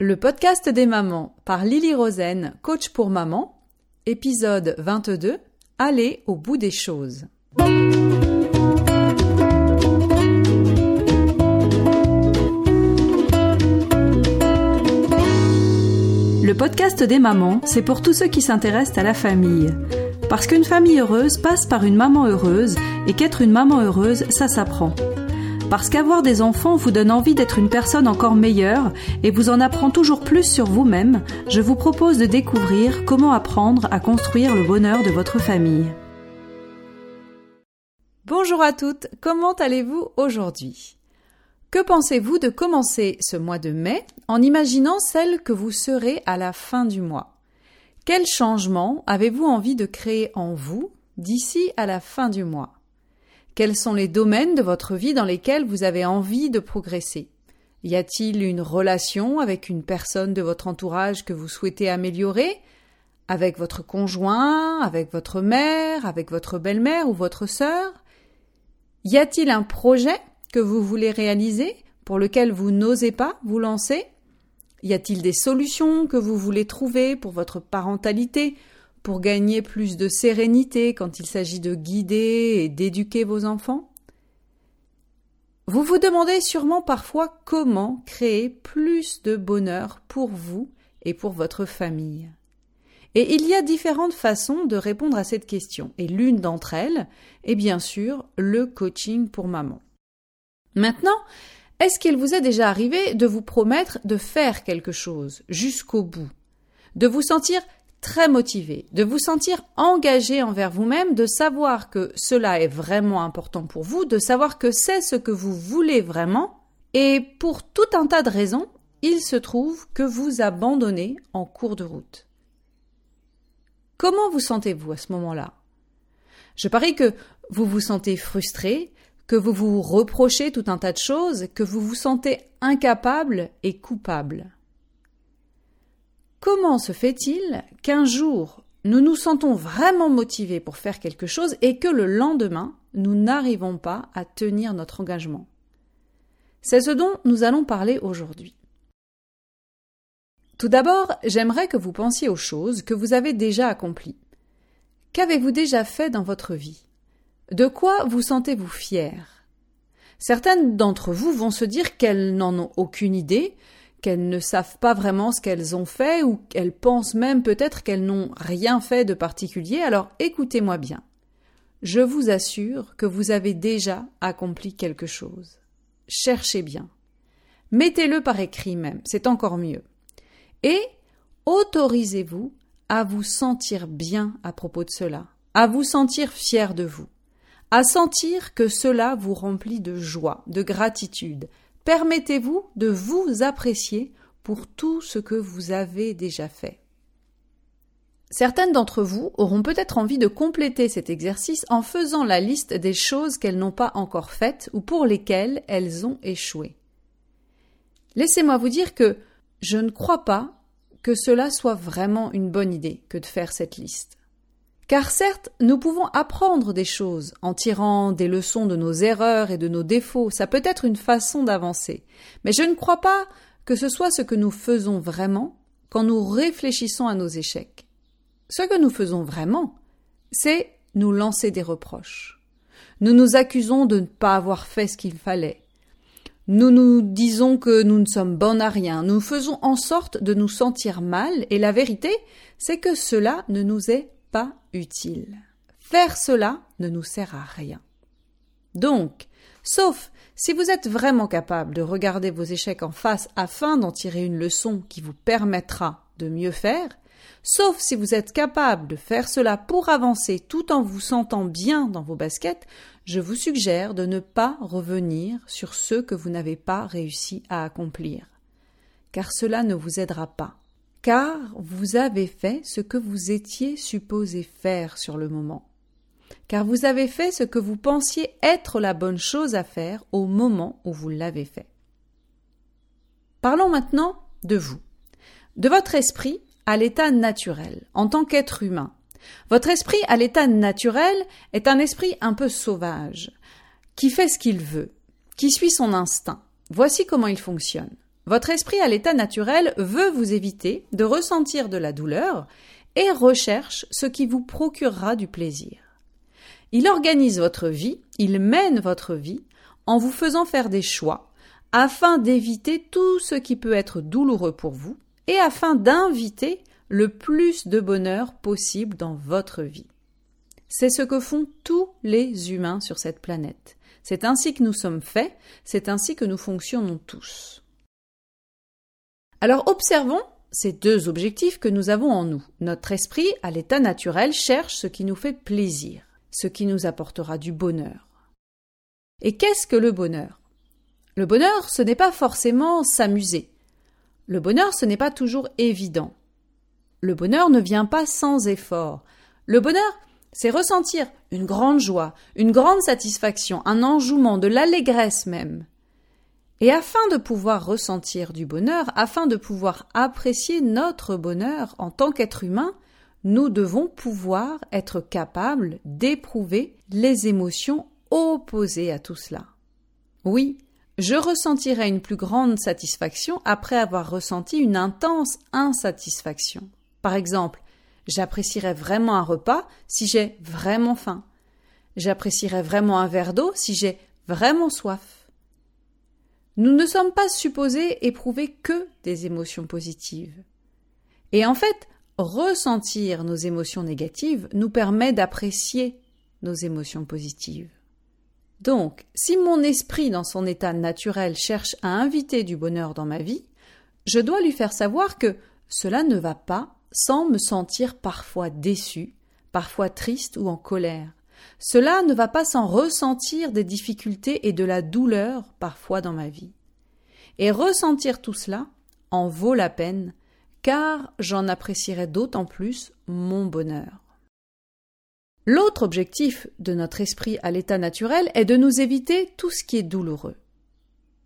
Le podcast des mamans par Lily Rosen, coach pour maman, épisode 22, Allez au bout des choses. Le podcast des mamans, c'est pour tous ceux qui s'intéressent à la famille. Parce qu'une famille heureuse passe par une maman heureuse et qu'être une maman heureuse, ça s'apprend. Parce qu'avoir des enfants vous donne envie d'être une personne encore meilleure et vous en apprend toujours plus sur vous-même, je vous propose de découvrir comment apprendre à construire le bonheur de votre famille. Bonjour à toutes, comment allez-vous aujourd'hui? Que pensez-vous de commencer ce mois de mai en imaginant celle que vous serez à la fin du mois? Quel changement avez-vous envie de créer en vous d'ici à la fin du mois? Quels sont les domaines de votre vie dans lesquels vous avez envie de progresser? Y a-t-il une relation avec une personne de votre entourage que vous souhaitez améliorer? Avec votre conjoint, avec votre mère, avec votre belle-mère ou votre sœur? Y a-t-il un projet que vous voulez réaliser pour lequel vous n'osez pas vous lancer? Y a-t-il des solutions que vous voulez trouver pour votre parentalité pour gagner plus de sérénité quand il s'agit de guider et d'éduquer vos enfants? Vous vous demandez sûrement parfois comment créer plus de bonheur pour vous et pour votre famille. Et il y a différentes façons de répondre à cette question, et l'une d'entre elles est bien sûr le coaching pour maman. Maintenant, est-ce qu'il vous est déjà arrivé de vous promettre de faire quelque chose jusqu'au bout, de vous sentir très motivé, de vous sentir engagé envers vous-même, de savoir que cela est vraiment important pour vous, de savoir que c'est ce que vous voulez vraiment, et pour tout un tas de raisons, il se trouve que vous abandonnez en cours de route. Comment vous sentez-vous à ce moment-là? Je parie que vous vous sentez frustré, que vous vous reprochez tout un tas de choses, que vous vous sentez incapable et coupable. Comment se fait-il qu'un jour nous nous sentons vraiment motivés pour faire quelque chose et que le lendemain nous n'arrivons pas à tenir notre engagement? C'est ce dont nous allons parler aujourd'hui. Tout d'abord, j'aimerais que vous pensiez aux choses que vous avez déjà accomplies. Qu'avez-vous déjà fait dans votre vie? De quoi vous sentez-vous fier Certaines d'entre vous vont se dire qu'elles n'en ont aucune idée, qu'elles ne savent pas vraiment ce qu'elles ont fait ou qu'elles pensent même peut-être qu'elles n'ont rien fait de particulier, alors écoutez-moi bien. Je vous assure que vous avez déjà accompli quelque chose. Cherchez bien. Mettez-le par écrit même, c'est encore mieux. Et autorisez-vous à vous sentir bien à propos de cela, à vous sentir fier de vous, à sentir que cela vous remplit de joie, de gratitude, Permettez-vous de vous apprécier pour tout ce que vous avez déjà fait. Certaines d'entre vous auront peut-être envie de compléter cet exercice en faisant la liste des choses qu'elles n'ont pas encore faites ou pour lesquelles elles ont échoué. Laissez-moi vous dire que je ne crois pas que cela soit vraiment une bonne idée que de faire cette liste. Car certes, nous pouvons apprendre des choses en tirant des leçons de nos erreurs et de nos défauts, ça peut être une façon d'avancer. Mais je ne crois pas que ce soit ce que nous faisons vraiment quand nous réfléchissons à nos échecs. Ce que nous faisons vraiment, c'est nous lancer des reproches. Nous nous accusons de ne pas avoir fait ce qu'il fallait. Nous nous disons que nous ne sommes bons à rien. Nous faisons en sorte de nous sentir mal et la vérité, c'est que cela ne nous est pas utile. Faire cela ne nous sert à rien. Donc, sauf si vous êtes vraiment capable de regarder vos échecs en face afin d'en tirer une leçon qui vous permettra de mieux faire, sauf si vous êtes capable de faire cela pour avancer tout en vous sentant bien dans vos baskets, je vous suggère de ne pas revenir sur ce que vous n'avez pas réussi à accomplir, car cela ne vous aidera pas car vous avez fait ce que vous étiez supposé faire sur le moment, car vous avez fait ce que vous pensiez être la bonne chose à faire au moment où vous l'avez fait. Parlons maintenant de vous, de votre esprit à l'état naturel, en tant qu'être humain. Votre esprit à l'état naturel est un esprit un peu sauvage, qui fait ce qu'il veut, qui suit son instinct. Voici comment il fonctionne. Votre esprit à l'état naturel veut vous éviter de ressentir de la douleur et recherche ce qui vous procurera du plaisir. Il organise votre vie, il mène votre vie en vous faisant faire des choix afin d'éviter tout ce qui peut être douloureux pour vous et afin d'inviter le plus de bonheur possible dans votre vie. C'est ce que font tous les humains sur cette planète. C'est ainsi que nous sommes faits, c'est ainsi que nous fonctionnons tous. Alors observons ces deux objectifs que nous avons en nous. Notre esprit, à l'état naturel, cherche ce qui nous fait plaisir, ce qui nous apportera du bonheur. Et qu'est-ce que le bonheur? Le bonheur, ce n'est pas forcément s'amuser. Le bonheur, ce n'est pas toujours évident. Le bonheur ne vient pas sans effort. Le bonheur, c'est ressentir une grande joie, une grande satisfaction, un enjouement, de l'allégresse même. Et afin de pouvoir ressentir du bonheur, afin de pouvoir apprécier notre bonheur en tant qu'être humain, nous devons pouvoir être capables d'éprouver les émotions opposées à tout cela. Oui, je ressentirai une plus grande satisfaction après avoir ressenti une intense insatisfaction. Par exemple, j'apprécierais vraiment un repas si j'ai vraiment faim. J'apprécierais vraiment un verre d'eau si j'ai vraiment soif. Nous ne sommes pas supposés éprouver que des émotions positives. Et en fait, ressentir nos émotions négatives nous permet d'apprécier nos émotions positives. Donc, si mon esprit dans son état naturel cherche à inviter du bonheur dans ma vie, je dois lui faire savoir que cela ne va pas sans me sentir parfois déçu, parfois triste ou en colère. Cela ne va pas sans ressentir des difficultés et de la douleur parfois dans ma vie. Et ressentir tout cela en vaut la peine, car j'en apprécierai d'autant plus mon bonheur. L'autre objectif de notre esprit à l'état naturel est de nous éviter tout ce qui est douloureux.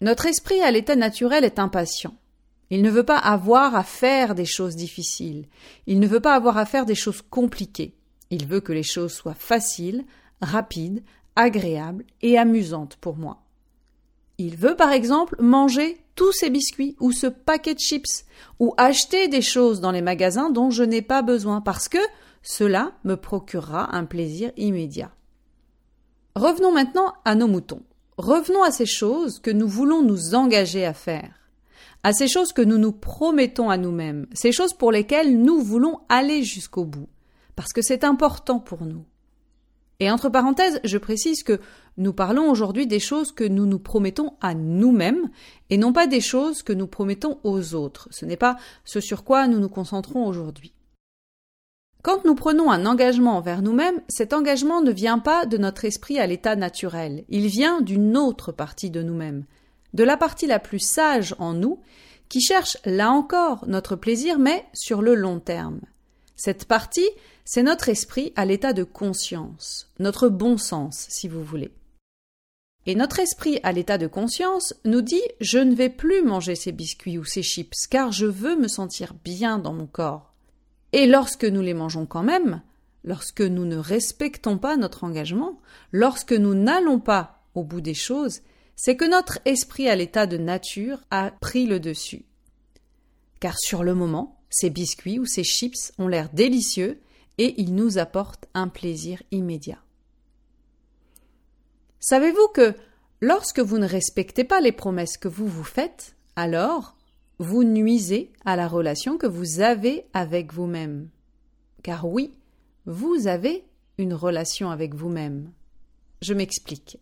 Notre esprit à l'état naturel est impatient. Il ne veut pas avoir à faire des choses difficiles. Il ne veut pas avoir à faire des choses compliquées. Il veut que les choses soient faciles, rapides, agréables et amusantes pour moi. Il veut par exemple manger tous ces biscuits ou ce paquet de chips ou acheter des choses dans les magasins dont je n'ai pas besoin parce que cela me procurera un plaisir immédiat. Revenons maintenant à nos moutons. Revenons à ces choses que nous voulons nous engager à faire, à ces choses que nous nous promettons à nous-mêmes, ces choses pour lesquelles nous voulons aller jusqu'au bout, parce que c'est important pour nous. Et entre parenthèses, je précise que nous parlons aujourd'hui des choses que nous nous promettons à nous-mêmes et non pas des choses que nous promettons aux autres. Ce n'est pas ce sur quoi nous nous concentrons aujourd'hui. Quand nous prenons un engagement envers nous-mêmes, cet engagement ne vient pas de notre esprit à l'état naturel, il vient d'une autre partie de nous-mêmes, de la partie la plus sage en nous, qui cherche là encore notre plaisir mais sur le long terme. Cette partie, c'est notre esprit à l'état de conscience, notre bon sens, si vous voulez. Et notre esprit à l'état de conscience nous dit je ne vais plus manger ces biscuits ou ces chips car je veux me sentir bien dans mon corps. Et lorsque nous les mangeons quand même, lorsque nous ne respectons pas notre engagement, lorsque nous n'allons pas au bout des choses, c'est que notre esprit à l'état de nature a pris le dessus. Car sur le moment, ces biscuits ou ces chips ont l'air délicieux et ils nous apportent un plaisir immédiat. Savez-vous que lorsque vous ne respectez pas les promesses que vous vous faites, alors vous nuisez à la relation que vous avez avec vous-même? Car oui, vous avez une relation avec vous-même. Je m'explique.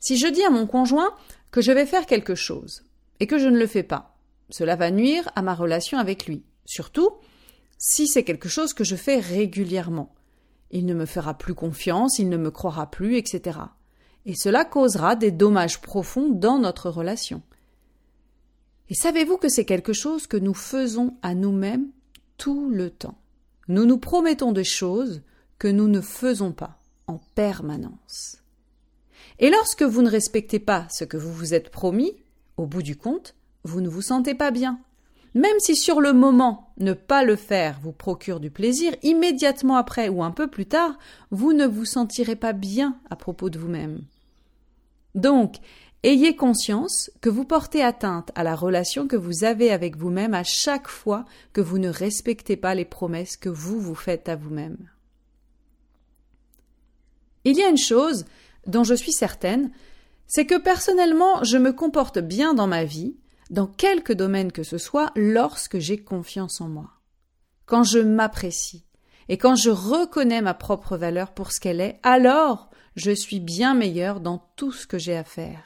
Si je dis à mon conjoint que je vais faire quelque chose et que je ne le fais pas, cela va nuire à ma relation avec lui. Surtout si c'est quelque chose que je fais régulièrement. Il ne me fera plus confiance, il ne me croira plus, etc. Et cela causera des dommages profonds dans notre relation. Et savez-vous que c'est quelque chose que nous faisons à nous-mêmes tout le temps? Nous nous promettons des choses que nous ne faisons pas en permanence. Et lorsque vous ne respectez pas ce que vous vous êtes promis, au bout du compte, vous ne vous sentez pas bien, même si sur le moment ne pas le faire vous procure du plaisir, immédiatement après ou un peu plus tard, vous ne vous sentirez pas bien à propos de vous-même. Donc, Ayez conscience que vous portez atteinte à la relation que vous avez avec vous-même à chaque fois que vous ne respectez pas les promesses que vous vous faites à vous-même. Il y a une chose dont je suis certaine, c'est que personnellement je me comporte bien dans ma vie, dans quelque domaine que ce soit, lorsque j'ai confiance en moi. Quand je m'apprécie et quand je reconnais ma propre valeur pour ce qu'elle est, alors je suis bien meilleur dans tout ce que j'ai à faire.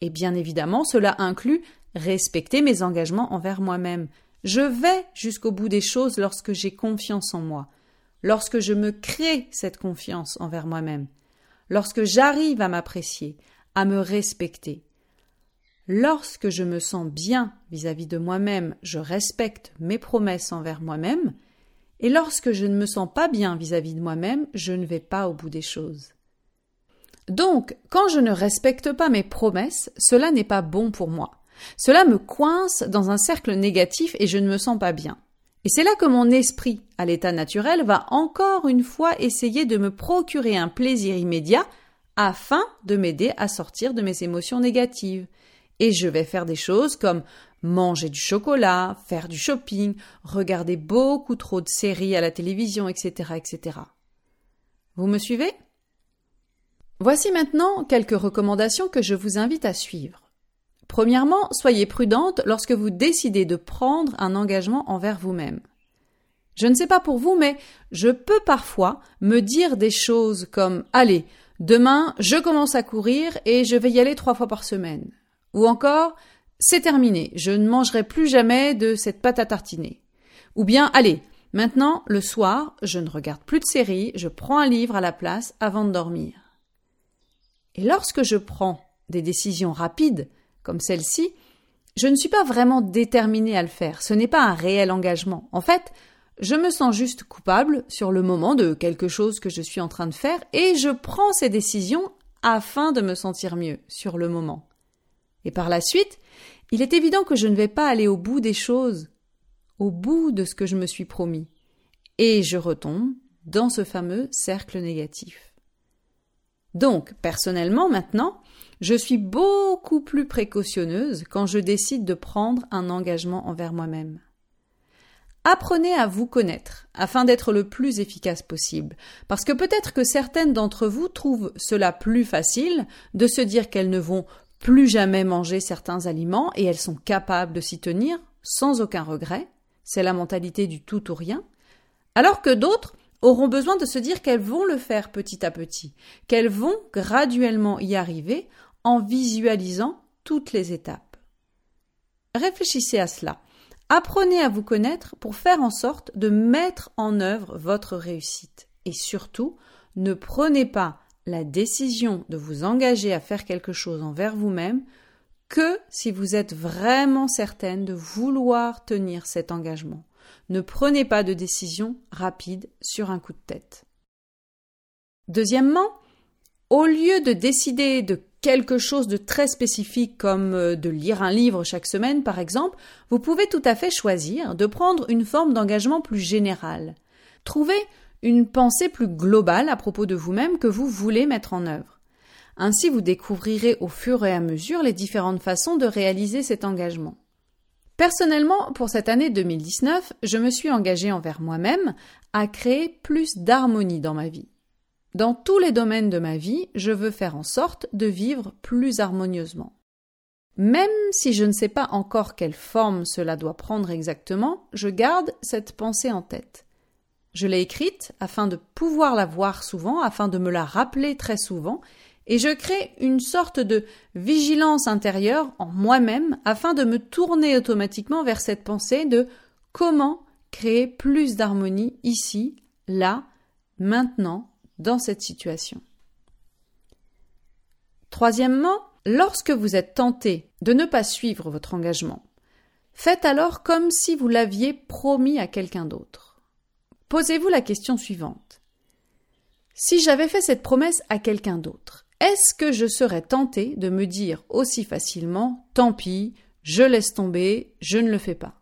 Et bien évidemment, cela inclut respecter mes engagements envers moi-même. Je vais jusqu'au bout des choses lorsque j'ai confiance en moi, lorsque je me crée cette confiance envers moi-même, lorsque j'arrive à m'apprécier, à me respecter. Lorsque je me sens bien vis-à-vis de moi-même, je respecte mes promesses envers moi-même, et lorsque je ne me sens pas bien vis-à-vis -vis de moi-même, je ne vais pas au bout des choses. Donc, quand je ne respecte pas mes promesses, cela n'est pas bon pour moi. Cela me coince dans un cercle négatif et je ne me sens pas bien. Et c'est là que mon esprit, à l'état naturel, va encore une fois essayer de me procurer un plaisir immédiat afin de m'aider à sortir de mes émotions négatives. Et je vais faire des choses comme manger du chocolat, faire du shopping, regarder beaucoup trop de séries à la télévision, etc., etc. Vous me suivez? Voici maintenant quelques recommandations que je vous invite à suivre. Premièrement, soyez prudente lorsque vous décidez de prendre un engagement envers vous-même. Je ne sais pas pour vous, mais je peux parfois me dire des choses comme Allez, demain, je commence à courir et je vais y aller trois fois par semaine. Ou encore C'est terminé, je ne mangerai plus jamais de cette pâte à tartiner. Ou bien Allez, maintenant, le soir, je ne regarde plus de séries, je prends un livre à la place avant de dormir. Et lorsque je prends des décisions rapides, comme celle-ci, je ne suis pas vraiment déterminée à le faire. Ce n'est pas un réel engagement. En fait, je me sens juste coupable sur le moment de quelque chose que je suis en train de faire et je prends ces décisions afin de me sentir mieux sur le moment. Et par la suite, il est évident que je ne vais pas aller au bout des choses, au bout de ce que je me suis promis. Et je retombe dans ce fameux cercle négatif. Donc, personnellement, maintenant, je suis beaucoup plus précautionneuse quand je décide de prendre un engagement envers moi-même. Apprenez à vous connaître afin d'être le plus efficace possible, parce que peut-être que certaines d'entre vous trouvent cela plus facile de se dire qu'elles ne vont plus jamais manger certains aliments et elles sont capables de s'y tenir sans aucun regret. C'est la mentalité du tout ou rien. Alors que d'autres auront besoin de se dire qu'elles vont le faire petit à petit, qu'elles vont graduellement y arriver en visualisant toutes les étapes. Réfléchissez à cela. Apprenez à vous connaître pour faire en sorte de mettre en œuvre votre réussite. Et surtout, ne prenez pas la décision de vous engager à faire quelque chose envers vous-même que si vous êtes vraiment certaine de vouloir tenir cet engagement. Ne prenez pas de décision rapide sur un coup de tête. Deuxièmement, au lieu de décider de quelque chose de très spécifique comme euh, de lire un livre chaque semaine par exemple, vous pouvez tout à fait choisir de prendre une forme d'engagement plus générale. Trouvez une pensée plus globale à propos de vous-même que vous voulez mettre en œuvre. Ainsi vous découvrirez au fur et à mesure les différentes façons de réaliser cet engagement. Personnellement, pour cette année 2019, je me suis engagée envers moi-même à créer plus d'harmonie dans ma vie. Dans tous les domaines de ma vie, je veux faire en sorte de vivre plus harmonieusement. Même si je ne sais pas encore quelle forme cela doit prendre exactement, je garde cette pensée en tête. Je l'ai écrite afin de pouvoir la voir souvent, afin de me la rappeler très souvent, et je crée une sorte de vigilance intérieure en moi-même afin de me tourner automatiquement vers cette pensée de comment créer plus d'harmonie ici, là, maintenant, dans cette situation. Troisièmement, lorsque vous êtes tenté de ne pas suivre votre engagement, faites alors comme si vous l'aviez promis à quelqu'un d'autre. Posez-vous la question suivante. Si j'avais fait cette promesse à quelqu'un d'autre, est-ce que je serais tenté de me dire aussi facilement tant pis, je laisse tomber, je ne le fais pas?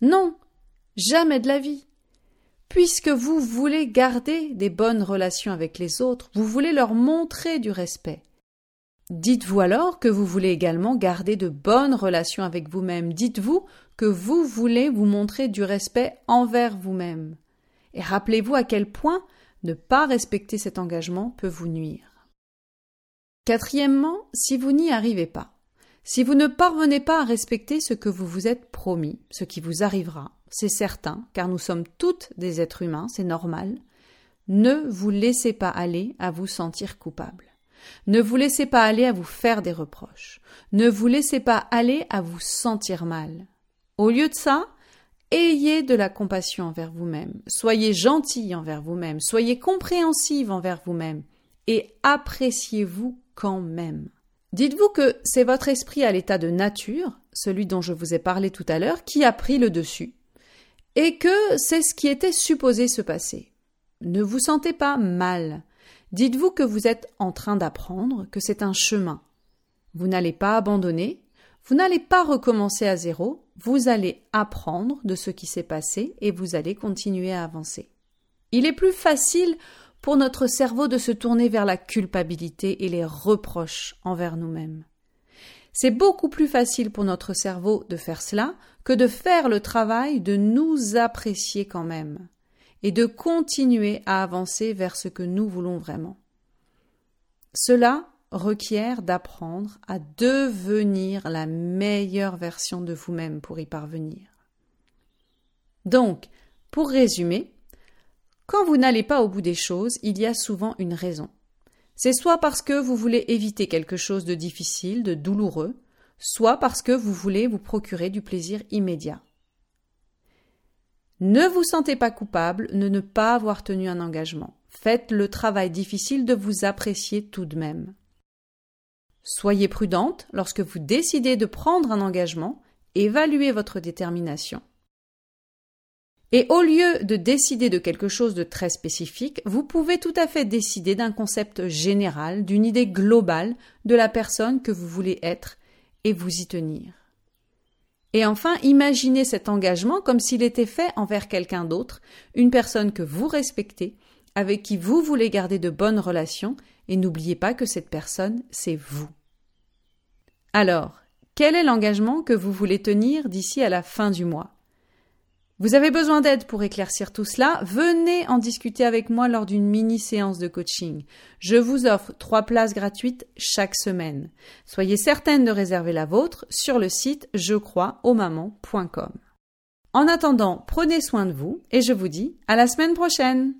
Non, jamais de la vie. Puisque vous voulez garder des bonnes relations avec les autres, vous voulez leur montrer du respect. Dites-vous alors que vous voulez également garder de bonnes relations avec vous-même. Dites-vous que vous voulez vous montrer du respect envers vous-même. Et rappelez-vous à quel point ne pas respecter cet engagement peut vous nuire. Quatrièmement, si vous n'y arrivez pas, si vous ne parvenez pas à respecter ce que vous vous êtes promis, ce qui vous arrivera, c'est certain, car nous sommes toutes des êtres humains, c'est normal, ne vous laissez pas aller à vous sentir coupable. Ne vous laissez pas aller à vous faire des reproches. Ne vous laissez pas aller à vous sentir mal. Au lieu de ça, ayez de la compassion envers vous-même. Soyez gentil envers vous-même. Soyez compréhensive envers vous-même. Et appréciez-vous quand même. Dites-vous que c'est votre esprit à l'état de nature, celui dont je vous ai parlé tout à l'heure, qui a pris le dessus. Et que c'est ce qui était supposé se passer. Ne vous sentez pas mal. Dites-vous que vous êtes en train d'apprendre, que c'est un chemin. Vous n'allez pas abandonner, vous n'allez pas recommencer à zéro, vous allez apprendre de ce qui s'est passé et vous allez continuer à avancer. Il est plus facile pour notre cerveau de se tourner vers la culpabilité et les reproches envers nous-mêmes. C'est beaucoup plus facile pour notre cerveau de faire cela que de faire le travail de nous apprécier quand même et de continuer à avancer vers ce que nous voulons vraiment. Cela requiert d'apprendre à devenir la meilleure version de vous-même pour y parvenir. Donc, pour résumer, quand vous n'allez pas au bout des choses, il y a souvent une raison. C'est soit parce que vous voulez éviter quelque chose de difficile, de douloureux, soit parce que vous voulez vous procurer du plaisir immédiat. Ne vous sentez pas coupable de ne pas avoir tenu un engagement. Faites le travail difficile de vous apprécier tout de même. Soyez prudente lorsque vous décidez de prendre un engagement, évaluez votre détermination. Et au lieu de décider de quelque chose de très spécifique, vous pouvez tout à fait décider d'un concept général, d'une idée globale de la personne que vous voulez être et vous y tenir. Et enfin, imaginez cet engagement comme s'il était fait envers quelqu'un d'autre, une personne que vous respectez, avec qui vous voulez garder de bonnes relations, et n'oubliez pas que cette personne, c'est vous. Alors, quel est l'engagement que vous voulez tenir d'ici à la fin du mois? Vous avez besoin d'aide pour éclaircir tout cela Venez en discuter avec moi lors d'une mini-séance de coaching. Je vous offre trois places gratuites chaque semaine. Soyez certaine de réserver la vôtre sur le site jecroisauxmamans.com. En attendant, prenez soin de vous et je vous dis à la semaine prochaine.